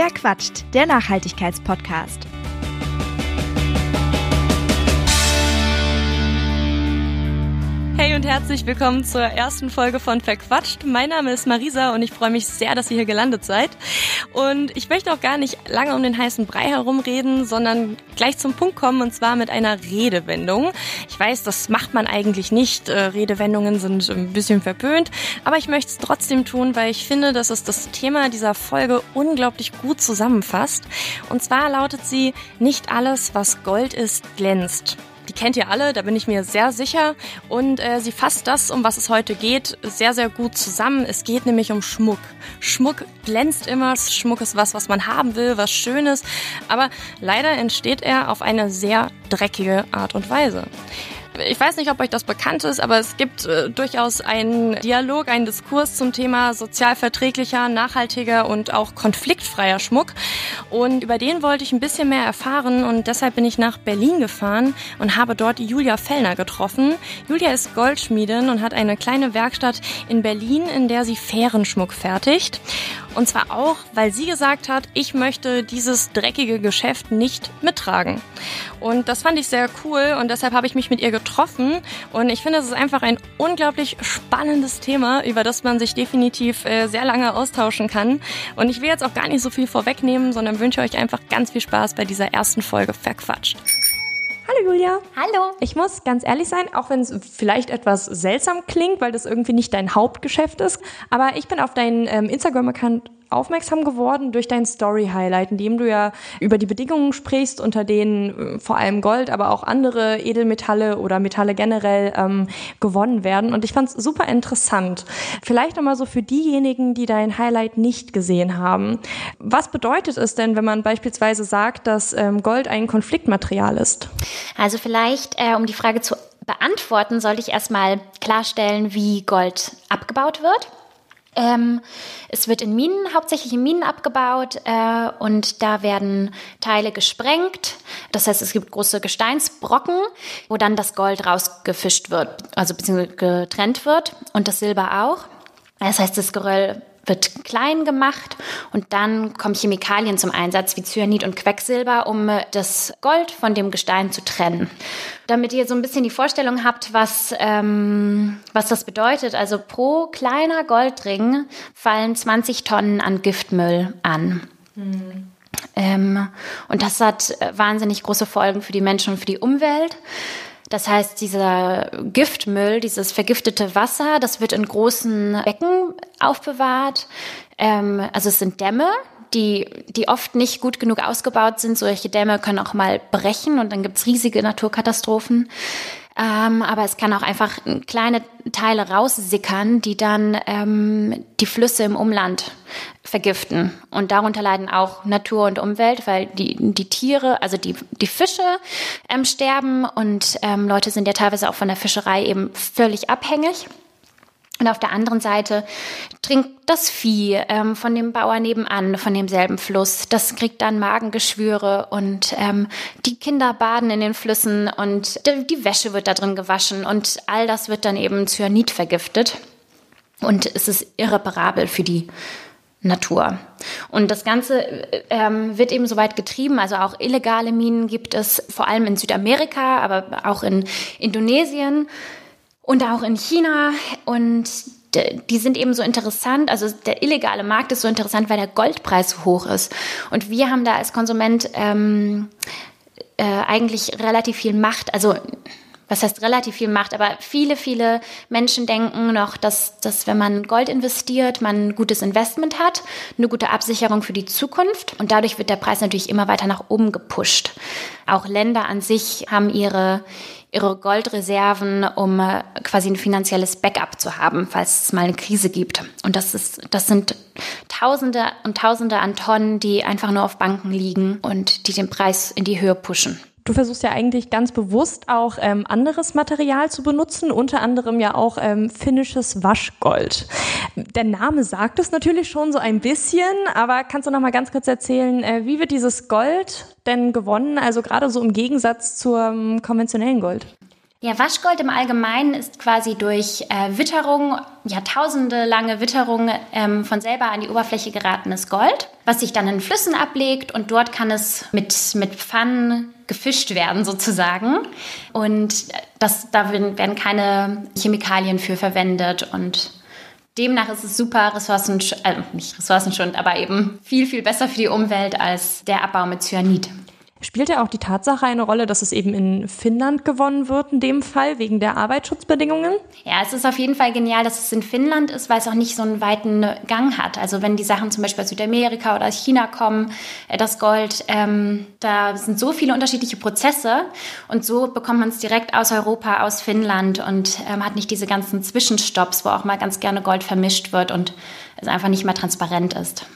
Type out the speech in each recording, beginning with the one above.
Wer quatscht? Der Nachhaltigkeitspodcast. Und herzlich willkommen zur ersten Folge von Verquatscht. Mein Name ist Marisa und ich freue mich sehr, dass ihr hier gelandet seid. Und ich möchte auch gar nicht lange um den heißen Brei herumreden, sondern gleich zum Punkt kommen und zwar mit einer Redewendung. Ich weiß, das macht man eigentlich nicht. Äh, Redewendungen sind ein bisschen verpönt, aber ich möchte es trotzdem tun, weil ich finde, dass es das Thema dieser Folge unglaublich gut zusammenfasst. Und zwar lautet sie, nicht alles, was Gold ist, glänzt. Kennt ihr alle, da bin ich mir sehr sicher. Und äh, sie fasst das, um was es heute geht, sehr, sehr gut zusammen. Es geht nämlich um Schmuck. Schmuck glänzt immer. Schmuck ist was, was man haben will, was Schönes. Aber leider entsteht er auf eine sehr dreckige Art und Weise ich weiß nicht, ob euch das bekannt ist, aber es gibt äh, durchaus einen Dialog, einen Diskurs zum Thema sozialverträglicher, nachhaltiger und auch konfliktfreier Schmuck. Und über den wollte ich ein bisschen mehr erfahren und deshalb bin ich nach Berlin gefahren und habe dort Julia Fellner getroffen. Julia ist Goldschmiedin und hat eine kleine Werkstatt in Berlin, in der sie fairen Schmuck fertigt. Und zwar auch, weil sie gesagt hat, ich möchte dieses dreckige Geschäft nicht mittragen. Und das fand ich sehr cool und deshalb habe ich mich mit ihr getroffen. Und ich finde, es ist einfach ein unglaublich spannendes Thema, über das man sich definitiv äh, sehr lange austauschen kann. Und ich will jetzt auch gar nicht so viel vorwegnehmen, sondern wünsche euch einfach ganz viel Spaß bei dieser ersten Folge Verquatscht. Hallo Julia. Hallo. Ich muss ganz ehrlich sein, auch wenn es vielleicht etwas seltsam klingt, weil das irgendwie nicht dein Hauptgeschäft ist, aber ich bin auf deinen ähm, Instagram-Account aufmerksam geworden durch dein Story-Highlight, in dem du ja über die Bedingungen sprichst, unter denen äh, vor allem Gold, aber auch andere Edelmetalle oder Metalle generell ähm, gewonnen werden. Und ich fand es super interessant. Vielleicht nochmal so für diejenigen, die dein Highlight nicht gesehen haben. Was bedeutet es denn, wenn man beispielsweise sagt, dass ähm, Gold ein Konfliktmaterial ist? Also vielleicht, äh, um die Frage zu beantworten, sollte ich erstmal klarstellen, wie Gold abgebaut wird. Ähm, es wird in Minen, hauptsächlich in Minen abgebaut äh, und da werden Teile gesprengt. Das heißt, es gibt große Gesteinsbrocken, wo dann das Gold rausgefischt wird, also beziehungsweise getrennt wird und das Silber auch. Das heißt, das Geröll wird klein gemacht und dann kommen Chemikalien zum Einsatz wie Cyanid und Quecksilber, um das Gold von dem Gestein zu trennen. Damit ihr so ein bisschen die Vorstellung habt, was, ähm, was das bedeutet. Also pro kleiner Goldring fallen 20 Tonnen an Giftmüll an. Mhm. Ähm, und das hat wahnsinnig große Folgen für die Menschen und für die Umwelt. Das heißt, dieser Giftmüll, dieses vergiftete Wasser, das wird in großen Becken aufbewahrt. Ähm, also es sind Dämme, die, die oft nicht gut genug ausgebaut sind. Solche Dämme können auch mal brechen und dann gibt's riesige Naturkatastrophen. Ähm, aber es kann auch einfach kleine Teile raussickern, die dann ähm, die Flüsse im Umland vergiften. Und darunter leiden auch Natur und Umwelt, weil die, die Tiere, also die, die Fische ähm, sterben und ähm, Leute sind ja teilweise auch von der Fischerei eben völlig abhängig. Und auf der anderen Seite trinkt das Vieh ähm, von dem Bauer nebenan, von demselben Fluss. Das kriegt dann Magengeschwüre und ähm, die Kinder baden in den Flüssen und die, Wäsche wird da drin gewaschen und all das wird dann eben Cyanid vergiftet. Und es ist irreparabel für die Natur. Und das Ganze ähm, wird eben so weit getrieben, also auch illegale Minen gibt es vor allem in Südamerika, aber auch in Indonesien und auch in China. Und die sind eben so interessant. Also der illegale Markt ist so interessant, weil der Goldpreis so hoch ist. Und wir haben da als Konsument ähm, äh, eigentlich relativ viel Macht. Also was heißt relativ viel Macht, aber viele, viele Menschen denken noch, dass, dass wenn man Gold investiert, man ein gutes Investment hat, eine gute Absicherung für die Zukunft und dadurch wird der Preis natürlich immer weiter nach oben gepusht. Auch Länder an sich haben ihre, ihre Goldreserven, um äh, quasi ein finanzielles Backup zu haben, falls es mal eine Krise gibt. Und das ist, das sind Tausende und Tausende an Tonnen, die einfach nur auf Banken liegen und die den Preis in die Höhe pushen. Du versuchst ja eigentlich ganz bewusst auch ähm, anderes Material zu benutzen, unter anderem ja auch ähm, finnisches Waschgold. Der Name sagt es natürlich schon so ein bisschen, aber kannst du noch mal ganz kurz erzählen, äh, wie wird dieses Gold denn gewonnen? Also gerade so im Gegensatz zum konventionellen Gold. Ja, Waschgold im Allgemeinen ist quasi durch äh, Witterung, jahrtausende lange Witterung ähm, von selber an die Oberfläche geratenes Gold, was sich dann in Flüssen ablegt und dort kann es mit, mit Pfannen gefischt werden sozusagen. Und das, da werden keine Chemikalien für verwendet und demnach ist es super Ressourcen, äh, nicht ressourcenschonend, aber eben viel, viel besser für die Umwelt als der Abbau mit Cyanid. Spielt ja auch die Tatsache eine Rolle, dass es eben in Finnland gewonnen wird, in dem Fall, wegen der Arbeitsschutzbedingungen? Ja, es ist auf jeden Fall genial, dass es in Finnland ist, weil es auch nicht so einen weiten Gang hat. Also wenn die Sachen zum Beispiel aus Südamerika oder aus China kommen, äh, das Gold, ähm, da sind so viele unterschiedliche Prozesse und so bekommt man es direkt aus Europa, aus Finnland und ähm, hat nicht diese ganzen Zwischenstopps, wo auch mal ganz gerne Gold vermischt wird und es einfach nicht mehr transparent ist.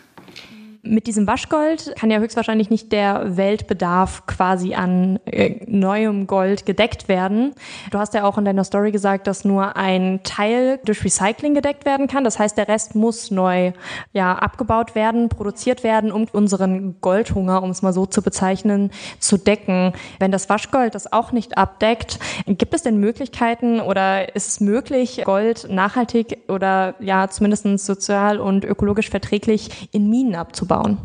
Mit diesem Waschgold kann ja höchstwahrscheinlich nicht der Weltbedarf quasi an äh, neuem Gold gedeckt werden. Du hast ja auch in deiner Story gesagt, dass nur ein Teil durch Recycling gedeckt werden kann. Das heißt, der Rest muss neu ja, abgebaut werden, produziert werden, um unseren Goldhunger, um es mal so zu bezeichnen, zu decken. Wenn das Waschgold das auch nicht abdeckt, gibt es denn Möglichkeiten oder ist es möglich, Gold nachhaltig oder ja zumindest sozial und ökologisch verträglich in Minen abzubauen? Abzubauen?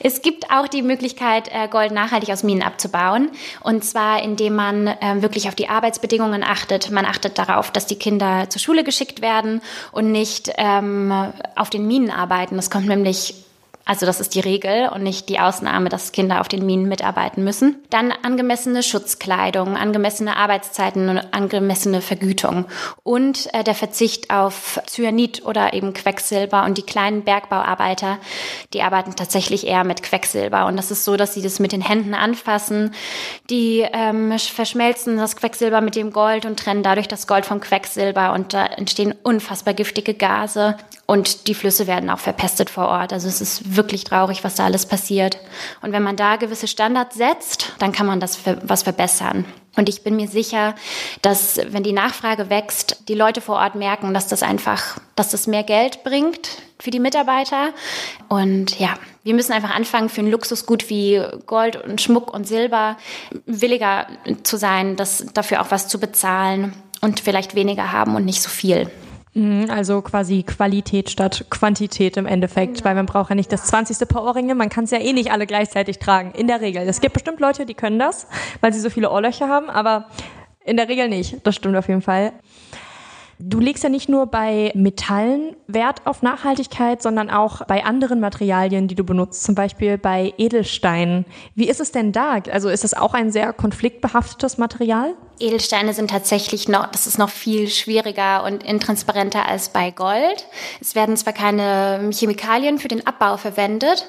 Es gibt auch die Möglichkeit, äh, Gold nachhaltig aus Minen abzubauen. Und zwar, indem man ähm, wirklich auf die Arbeitsbedingungen achtet. Man achtet darauf, dass die Kinder zur Schule geschickt werden und nicht ähm, auf den Minen arbeiten. Das kommt nämlich also das ist die Regel und nicht die Ausnahme, dass Kinder auf den Minen mitarbeiten müssen. Dann angemessene Schutzkleidung, angemessene Arbeitszeiten und angemessene Vergütung. Und äh, der Verzicht auf Cyanid oder eben Quecksilber. Und die kleinen Bergbauarbeiter, die arbeiten tatsächlich eher mit Quecksilber. Und das ist so, dass sie das mit den Händen anfassen. Die ähm, verschmelzen das Quecksilber mit dem Gold und trennen dadurch das Gold vom Quecksilber. Und da entstehen unfassbar giftige Gase. Und die Flüsse werden auch verpestet vor Ort. Also es ist wirklich traurig, was da alles passiert. Und wenn man da gewisse Standards setzt, dann kann man das für was verbessern. Und ich bin mir sicher, dass wenn die Nachfrage wächst, die Leute vor Ort merken, dass das einfach, dass das mehr Geld bringt für die Mitarbeiter. Und ja, wir müssen einfach anfangen, für ein Luxusgut wie Gold und Schmuck und Silber williger zu sein, das dafür auch was zu bezahlen und vielleicht weniger haben und nicht so viel. Mhm, also quasi Qualität statt Quantität im Endeffekt, weil man braucht ja nicht das 20. Paar Ohrringe, man kann es ja eh nicht alle gleichzeitig tragen, in der Regel. Es gibt bestimmt Leute, die können das, weil sie so viele Ohrlöcher haben, aber in der Regel nicht. Das stimmt auf jeden Fall. Du legst ja nicht nur bei Metallen Wert auf Nachhaltigkeit, sondern auch bei anderen Materialien, die du benutzt, zum Beispiel bei Edelsteinen. Wie ist es denn da? Also ist es auch ein sehr konfliktbehaftetes Material? Edelsteine sind tatsächlich noch, das ist noch viel schwieriger und intransparenter als bei Gold. Es werden zwar keine Chemikalien für den Abbau verwendet,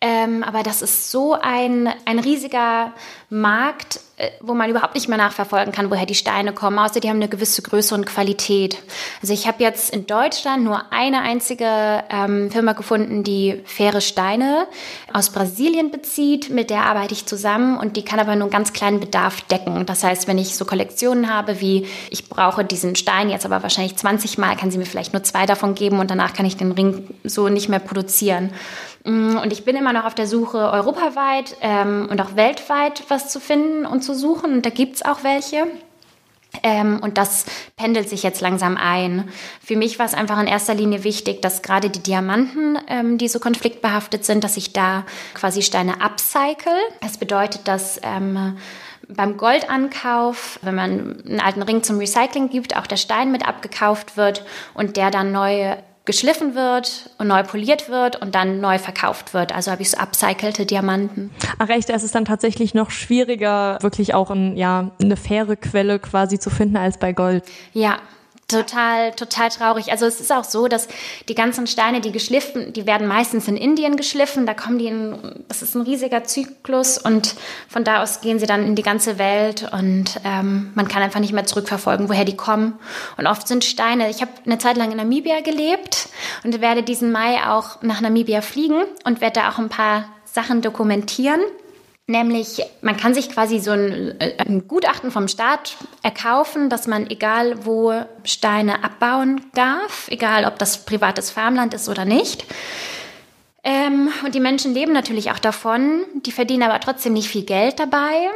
ähm, aber das ist so ein, ein riesiger Markt, äh, wo man überhaupt nicht mehr nachverfolgen kann, woher die Steine kommen, außer die haben eine gewisse Größe und Qualität. Also ich habe jetzt in Deutschland nur eine einzige ähm, Firma gefunden, die faire Steine aus Brasilien bezieht. Mit der arbeite ich zusammen und die kann aber nur einen ganz kleinen Bedarf decken. Das heißt, wenn ich so Kollektionen habe, wie ich brauche diesen Stein jetzt aber wahrscheinlich 20 Mal, kann sie mir vielleicht nur zwei davon geben und danach kann ich den Ring so nicht mehr produzieren. Mm, und ich bin immer noch auf der Suche europaweit ähm, und auch weltweit was zu finden und zu suchen. Und da gibt es auch welche. Ähm, und das pendelt sich jetzt langsam ein. Für mich war es einfach in erster Linie wichtig, dass gerade die Diamanten, ähm, die so konfliktbehaftet sind, dass ich da quasi Steine upcycle. Das bedeutet, dass ähm, beim Goldankauf, wenn man einen alten Ring zum Recycling gibt, auch der Stein mit abgekauft wird und der dann neu geschliffen wird und neu poliert wird und dann neu verkauft wird. Also habe ich so upcycelte Diamanten. Ach echt, es ist dann tatsächlich noch schwieriger, wirklich auch ein, ja, eine faire Quelle quasi zu finden als bei Gold. Ja, Total, total traurig. Also es ist auch so, dass die ganzen Steine, die geschliffen, die werden meistens in Indien geschliffen. Da kommen die in, das ist ein riesiger Zyklus und von da aus gehen sie dann in die ganze Welt und ähm, man kann einfach nicht mehr zurückverfolgen, woher die kommen. Und oft sind Steine. Ich habe eine Zeit lang in Namibia gelebt und werde diesen Mai auch nach Namibia fliegen und werde da auch ein paar Sachen dokumentieren. Nämlich, man kann sich quasi so ein, äh, ein, Gutachten vom Staat erkaufen, dass man egal wo Steine abbauen darf, egal ob das privates Farmland ist oder nicht. Ähm, und die Menschen leben natürlich auch davon. Die verdienen aber trotzdem nicht viel Geld dabei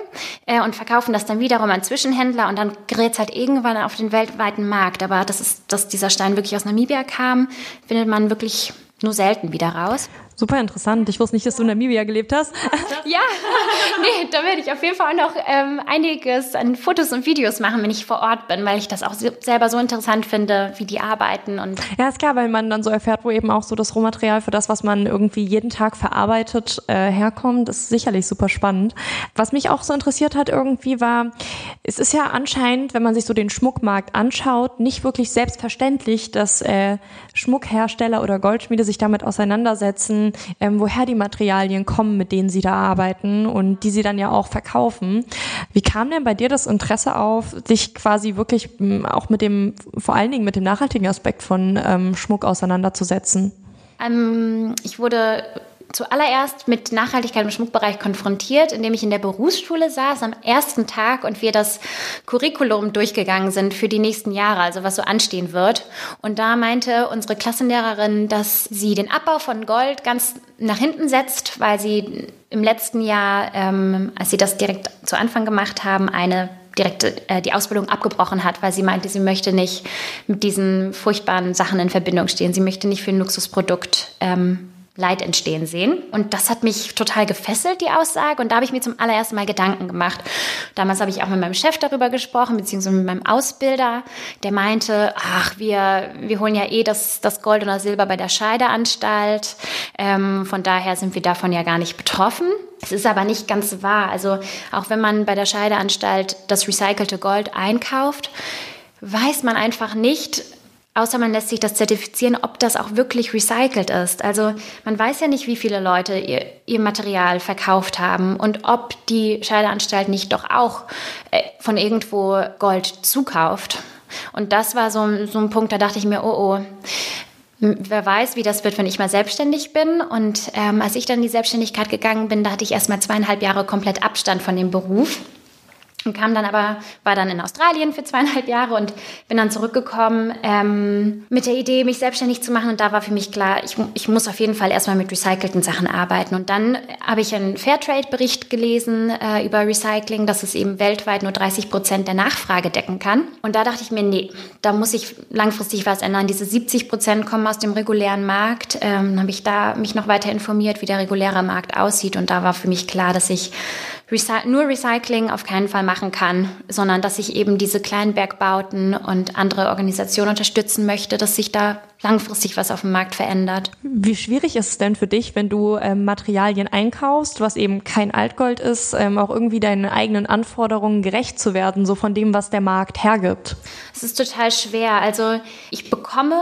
äh, und verkaufen das dann wiederum an Zwischenhändler und dann gerät es halt irgendwann auf den weltweiten Markt. Aber das ist, dass dieser Stein wirklich aus Namibia kam, findet man wirklich nur selten wieder raus. Super interessant. Ich wusste nicht, dass du in Namibia gelebt hast. ja, nee, da werde ich auf jeden Fall auch noch ähm, einiges an Fotos und Videos machen, wenn ich vor Ort bin, weil ich das auch selber so interessant finde, wie die arbeiten. Und ja, ist klar, weil man dann so erfährt, wo eben auch so das Rohmaterial für das, was man irgendwie jeden Tag verarbeitet, äh, herkommt. Das ist sicherlich super spannend. Was mich auch so interessiert hat irgendwie war, es ist ja anscheinend, wenn man sich so den Schmuckmarkt anschaut, nicht wirklich selbstverständlich, dass äh, Schmuckhersteller oder Goldschmiede sich damit auseinandersetzen, ähm, woher die Materialien kommen, mit denen sie da arbeiten und die sie dann ja auch verkaufen. Wie kam denn bei dir das Interesse auf, sich quasi wirklich auch mit dem, vor allen Dingen mit dem nachhaltigen Aspekt von ähm, Schmuck auseinanderzusetzen? Ähm, ich wurde zuallererst mit Nachhaltigkeit im Schmuckbereich konfrontiert, indem ich in der Berufsschule saß am ersten Tag und wir das Curriculum durchgegangen sind für die nächsten Jahre, also was so anstehen wird. Und da meinte unsere Klassenlehrerin, dass sie den Abbau von Gold ganz nach hinten setzt, weil sie im letzten Jahr, ähm, als sie das direkt zu Anfang gemacht haben, eine direkt äh, die Ausbildung abgebrochen hat, weil sie meinte, sie möchte nicht mit diesen furchtbaren Sachen in Verbindung stehen. Sie möchte nicht für ein Luxusprodukt ähm, Leid entstehen sehen. Und das hat mich total gefesselt, die Aussage. Und da habe ich mir zum allerersten Mal Gedanken gemacht. Damals habe ich auch mit meinem Chef darüber gesprochen, beziehungsweise mit meinem Ausbilder. Der meinte, ach, wir, wir holen ja eh das, das Gold oder Silber bei der Scheideanstalt. Ähm, von daher sind wir davon ja gar nicht betroffen. Es ist aber nicht ganz wahr. Also auch wenn man bei der Scheideanstalt das recycelte Gold einkauft, weiß man einfach nicht, Außer man lässt sich das zertifizieren, ob das auch wirklich recycelt ist. Also man weiß ja nicht, wie viele Leute ihr, ihr Material verkauft haben und ob die Scheideanstalt nicht doch auch äh, von irgendwo Gold zukauft. Und das war so, so ein Punkt, da dachte ich mir, oh oh, wer weiß, wie das wird, wenn ich mal selbstständig bin. Und ähm, als ich dann in die Selbstständigkeit gegangen bin, da hatte ich erst mal zweieinhalb Jahre komplett Abstand von dem Beruf und kam dann aber, war dann in Australien für zweieinhalb Jahre und bin dann zurückgekommen ähm, mit der Idee, mich selbstständig zu machen. Und da war für mich klar, ich, ich muss auf jeden Fall erstmal mit recycelten Sachen arbeiten. Und dann habe ich einen Fairtrade-Bericht gelesen äh, über Recycling, dass es eben weltweit nur 30 Prozent der Nachfrage decken kann. Und da dachte ich mir, nee, da muss ich langfristig was ändern. Diese 70 Prozent kommen aus dem regulären Markt. Ähm, habe ich da mich noch weiter informiert, wie der reguläre Markt aussieht. Und da war für mich klar, dass ich Recy nur Recycling auf keinen Fall machen kann, sondern dass ich eben diese kleinen Bergbauten und andere Organisationen unterstützen möchte, dass sich da langfristig was auf dem Markt verändert. Wie schwierig ist es denn für dich, wenn du ähm, Materialien einkaufst, was eben kein Altgold ist, ähm, auch irgendwie deinen eigenen Anforderungen gerecht zu werden, so von dem, was der Markt hergibt? Es ist total schwer. Also ich bekomme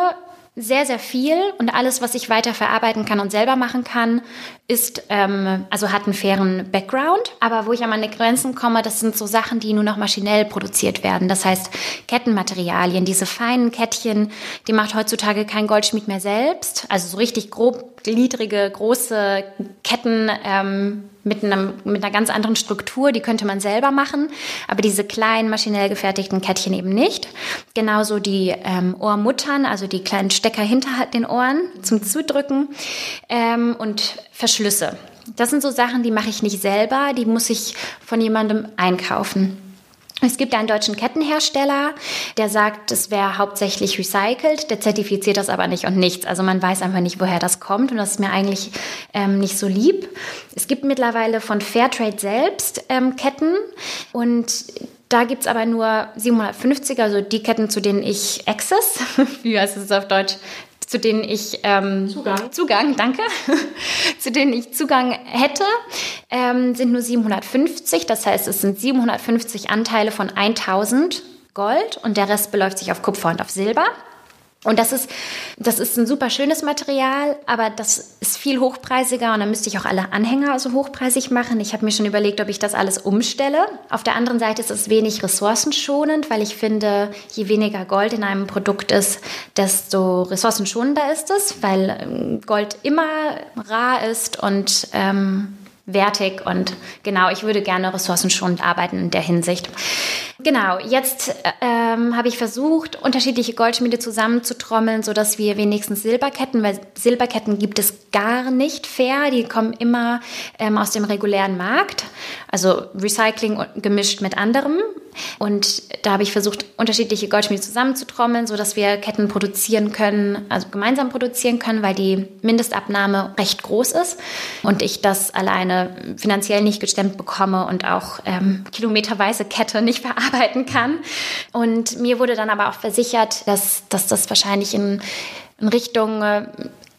sehr, sehr viel und alles, was ich weiter verarbeiten kann und selber machen kann, ist, ähm, also hat einen fairen Background. Aber wo ich an meine Grenzen komme, das sind so Sachen, die nur noch maschinell produziert werden. Das heißt, Kettenmaterialien, diese feinen Kettchen, die macht heutzutage kein Goldschmied mehr selbst. Also so richtig grob gliedrige, große Ketten, ähm, mit, einem, mit einer ganz anderen Struktur, die könnte man selber machen, aber diese kleinen maschinell gefertigten Kettchen eben nicht. Genauso die ähm, Ohrmuttern, also die kleinen Stecker hinter den Ohren zum Zudrücken ähm, und Verschlüsse. Das sind so Sachen, die mache ich nicht selber, die muss ich von jemandem einkaufen. Es gibt einen deutschen Kettenhersteller, der sagt, es wäre hauptsächlich recycelt, der zertifiziert das aber nicht und nichts. Also man weiß einfach nicht, woher das kommt und das ist mir eigentlich ähm, nicht so lieb. Es gibt mittlerweile von Fairtrade selbst ähm, Ketten und da gibt es aber nur 750, also die Ketten, zu denen ich Access, wie heißt es auf Deutsch, zu denen ich ähm, Zugang. Zugang, danke, zu denen ich Zugang hätte, ähm, sind nur 750. Das heißt, es sind 750 Anteile von 1000 Gold und der Rest beläuft sich auf Kupfer und auf Silber. Und das ist, das ist ein super schönes Material, aber das ist viel hochpreisiger und dann müsste ich auch alle Anhänger so hochpreisig machen. Ich habe mir schon überlegt, ob ich das alles umstelle. Auf der anderen Seite ist es wenig ressourcenschonend, weil ich finde, je weniger Gold in einem Produkt ist, desto ressourcenschonender ist es, weil ähm, Gold immer rar ist und ähm, wertig und genau, ich würde gerne ressourcenschonend arbeiten in der Hinsicht. Genau, jetzt ähm, habe ich versucht, unterschiedliche Goldschmiede zusammenzutrommeln, sodass wir wenigstens Silberketten, weil Silberketten gibt es gar nicht fair, die kommen immer ähm, aus dem regulären Markt, also Recycling gemischt mit anderem. Und da habe ich versucht, unterschiedliche Goldschmiede zusammenzutrommeln, sodass wir Ketten produzieren können, also gemeinsam produzieren können, weil die Mindestabnahme recht groß ist und ich das alleine finanziell nicht gestemmt bekomme und auch ähm, kilometerweise Kette nicht verarbeiten kann. Und mir wurde dann aber auch versichert, dass, dass das wahrscheinlich in, in Richtung äh,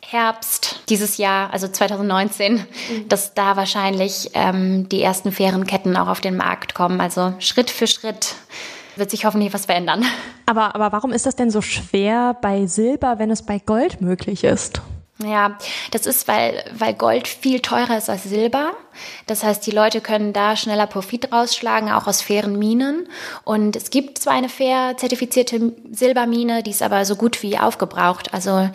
Herbst dieses Jahr, also 2019, mhm. dass da wahrscheinlich ähm, die ersten fairen Ketten auch auf den Markt kommen. Also Schritt für Schritt wird sich hoffentlich was verändern. Aber, aber warum ist das denn so schwer bei Silber, wenn es bei Gold möglich ist? Ja, das ist, weil, weil Gold viel teurer ist als Silber. Das heißt, die Leute können da schneller Profit rausschlagen, auch aus fairen Minen. Und es gibt zwar eine fair zertifizierte Silbermine, die ist aber so gut wie aufgebraucht. Also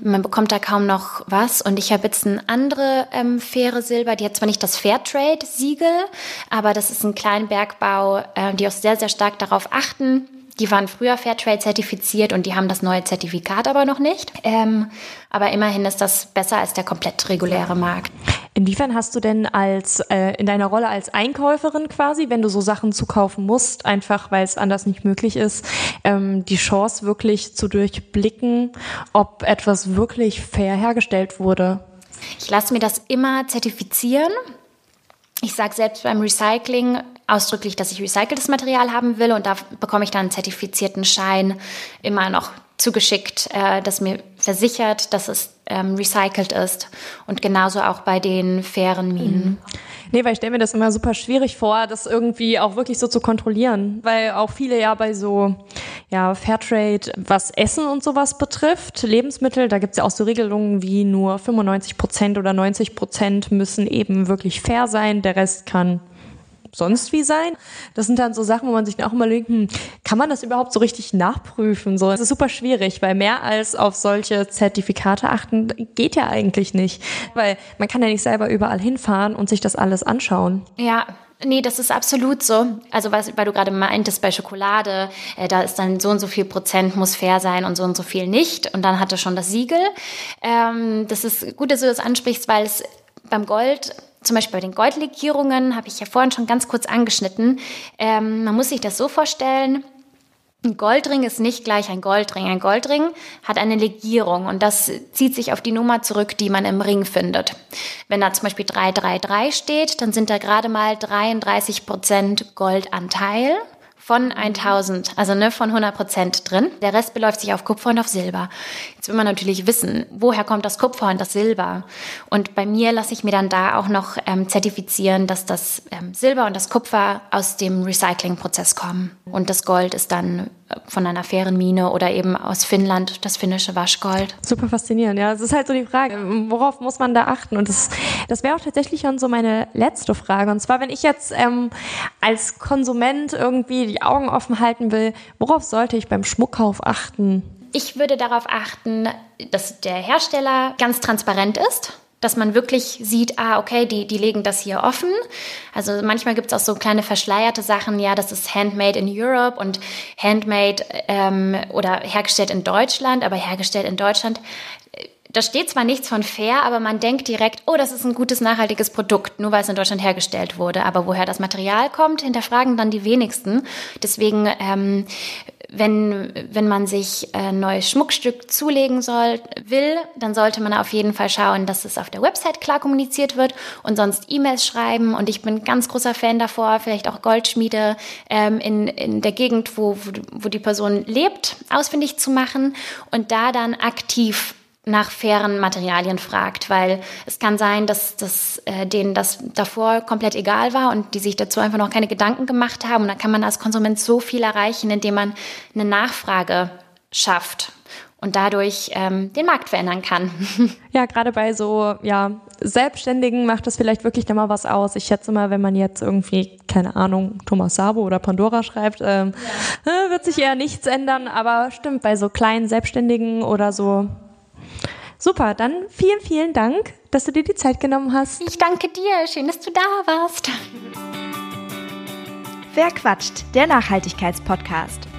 man bekommt da kaum noch was. Und ich habe jetzt eine andere ähm, faire Silber, die hat zwar nicht das Fairtrade-Siegel, aber das ist ein Kleinbergbau, äh, die auch sehr, sehr stark darauf achten, die waren früher Fairtrade zertifiziert und die haben das neue Zertifikat aber noch nicht. Ähm, aber immerhin ist das besser als der komplett reguläre Markt. Inwiefern hast du denn als äh, in deiner Rolle als Einkäuferin quasi, wenn du so Sachen zukaufen musst, einfach weil es anders nicht möglich ist, ähm, die Chance wirklich zu durchblicken, ob etwas wirklich fair hergestellt wurde? Ich lasse mir das immer zertifizieren. Ich sage selbst beim Recycling ausdrücklich, dass ich recyceltes Material haben will und da bekomme ich dann einen zertifizierten Schein immer noch zugeschickt, äh, das mir versichert, dass es ähm, recycelt ist und genauso auch bei den fairen Minen. Mhm. Nee, weil ich stelle mir das immer super schwierig vor, das irgendwie auch wirklich so zu kontrollieren, weil auch viele ja bei so ja, Fairtrade, was Essen und sowas betrifft, Lebensmittel, da gibt es ja auch so Regelungen wie nur 95 Prozent oder 90 Prozent müssen eben wirklich fair sein, der Rest kann sonst wie sein. Das sind dann so Sachen, wo man sich auch immer denkt, hm, kann man das überhaupt so richtig nachprüfen? So, es ist super schwierig, weil mehr als auf solche Zertifikate achten geht ja eigentlich nicht, weil man kann ja nicht selber überall hinfahren und sich das alles anschauen. Ja, Nee, das ist absolut so. Also was, weil du gerade meintest bei Schokolade, äh, da ist dann so und so viel Prozent muss fair sein und so und so viel nicht. Und dann hatte schon das Siegel. Ähm, das ist gut, dass du das ansprichst, weil es beim Gold zum Beispiel bei den Goldlegierungen, habe ich ja vorhin schon ganz kurz angeschnitten. Ähm, man muss sich das so vorstellen, ein Goldring ist nicht gleich ein Goldring. Ein Goldring hat eine Legierung und das zieht sich auf die Nummer zurück, die man im Ring findet. Wenn da zum Beispiel 333 steht, dann sind da gerade mal 33 Prozent Goldanteil von 1000, also ne, von 100 Prozent drin. Der Rest beläuft sich auf Kupfer und auf Silber. Jetzt will man natürlich wissen, woher kommt das Kupfer und das Silber? Und bei mir lasse ich mir dann da auch noch ähm, zertifizieren, dass das ähm, Silber und das Kupfer aus dem Recyclingprozess kommen. Und das Gold ist dann von einer fairen Mine oder eben aus Finnland das finnische Waschgold. Super faszinierend, ja. Es ist halt so die Frage, worauf muss man da achten? Und das, das wäre auch tatsächlich schon so meine letzte Frage. Und zwar, wenn ich jetzt ähm, als Konsument irgendwie die Augen offen halten will, worauf sollte ich beim Schmuckkauf achten? Ich würde darauf achten, dass der Hersteller ganz transparent ist dass man wirklich sieht, ah, okay, die, die legen das hier offen. Also manchmal gibt es auch so kleine verschleierte Sachen, ja, das ist handmade in Europe und handmade ähm, oder hergestellt in Deutschland, aber hergestellt in Deutschland. Da steht zwar nichts von fair, aber man denkt direkt, oh, das ist ein gutes, nachhaltiges Produkt, nur weil es in Deutschland hergestellt wurde. Aber woher das Material kommt, hinterfragen dann die wenigsten. Deswegen ähm, wenn, wenn man sich ein neues Schmuckstück zulegen soll, will, dann sollte man auf jeden Fall schauen, dass es auf der Website klar kommuniziert wird und sonst E-Mails schreiben. Und ich bin ganz großer Fan davor, vielleicht auch Goldschmiede ähm, in, in der Gegend, wo, wo, wo die Person lebt, ausfindig zu machen und da dann aktiv nach fairen Materialien fragt, weil es kann sein, dass, dass äh, denen das davor komplett egal war und die sich dazu einfach noch keine Gedanken gemacht haben. Und dann kann man als Konsument so viel erreichen, indem man eine Nachfrage schafft und dadurch ähm, den Markt verändern kann. Ja, gerade bei so ja Selbstständigen macht das vielleicht wirklich immer was aus. Ich schätze mal, wenn man jetzt irgendwie keine Ahnung Thomas Sabo oder Pandora schreibt, ähm, ja. Äh, wird sich eher nichts ändern. Aber stimmt bei so kleinen Selbstständigen oder so Super, dann vielen, vielen Dank, dass du dir die Zeit genommen hast. Ich danke dir. Schön, dass du da warst. Wer quatscht? Der Nachhaltigkeitspodcast.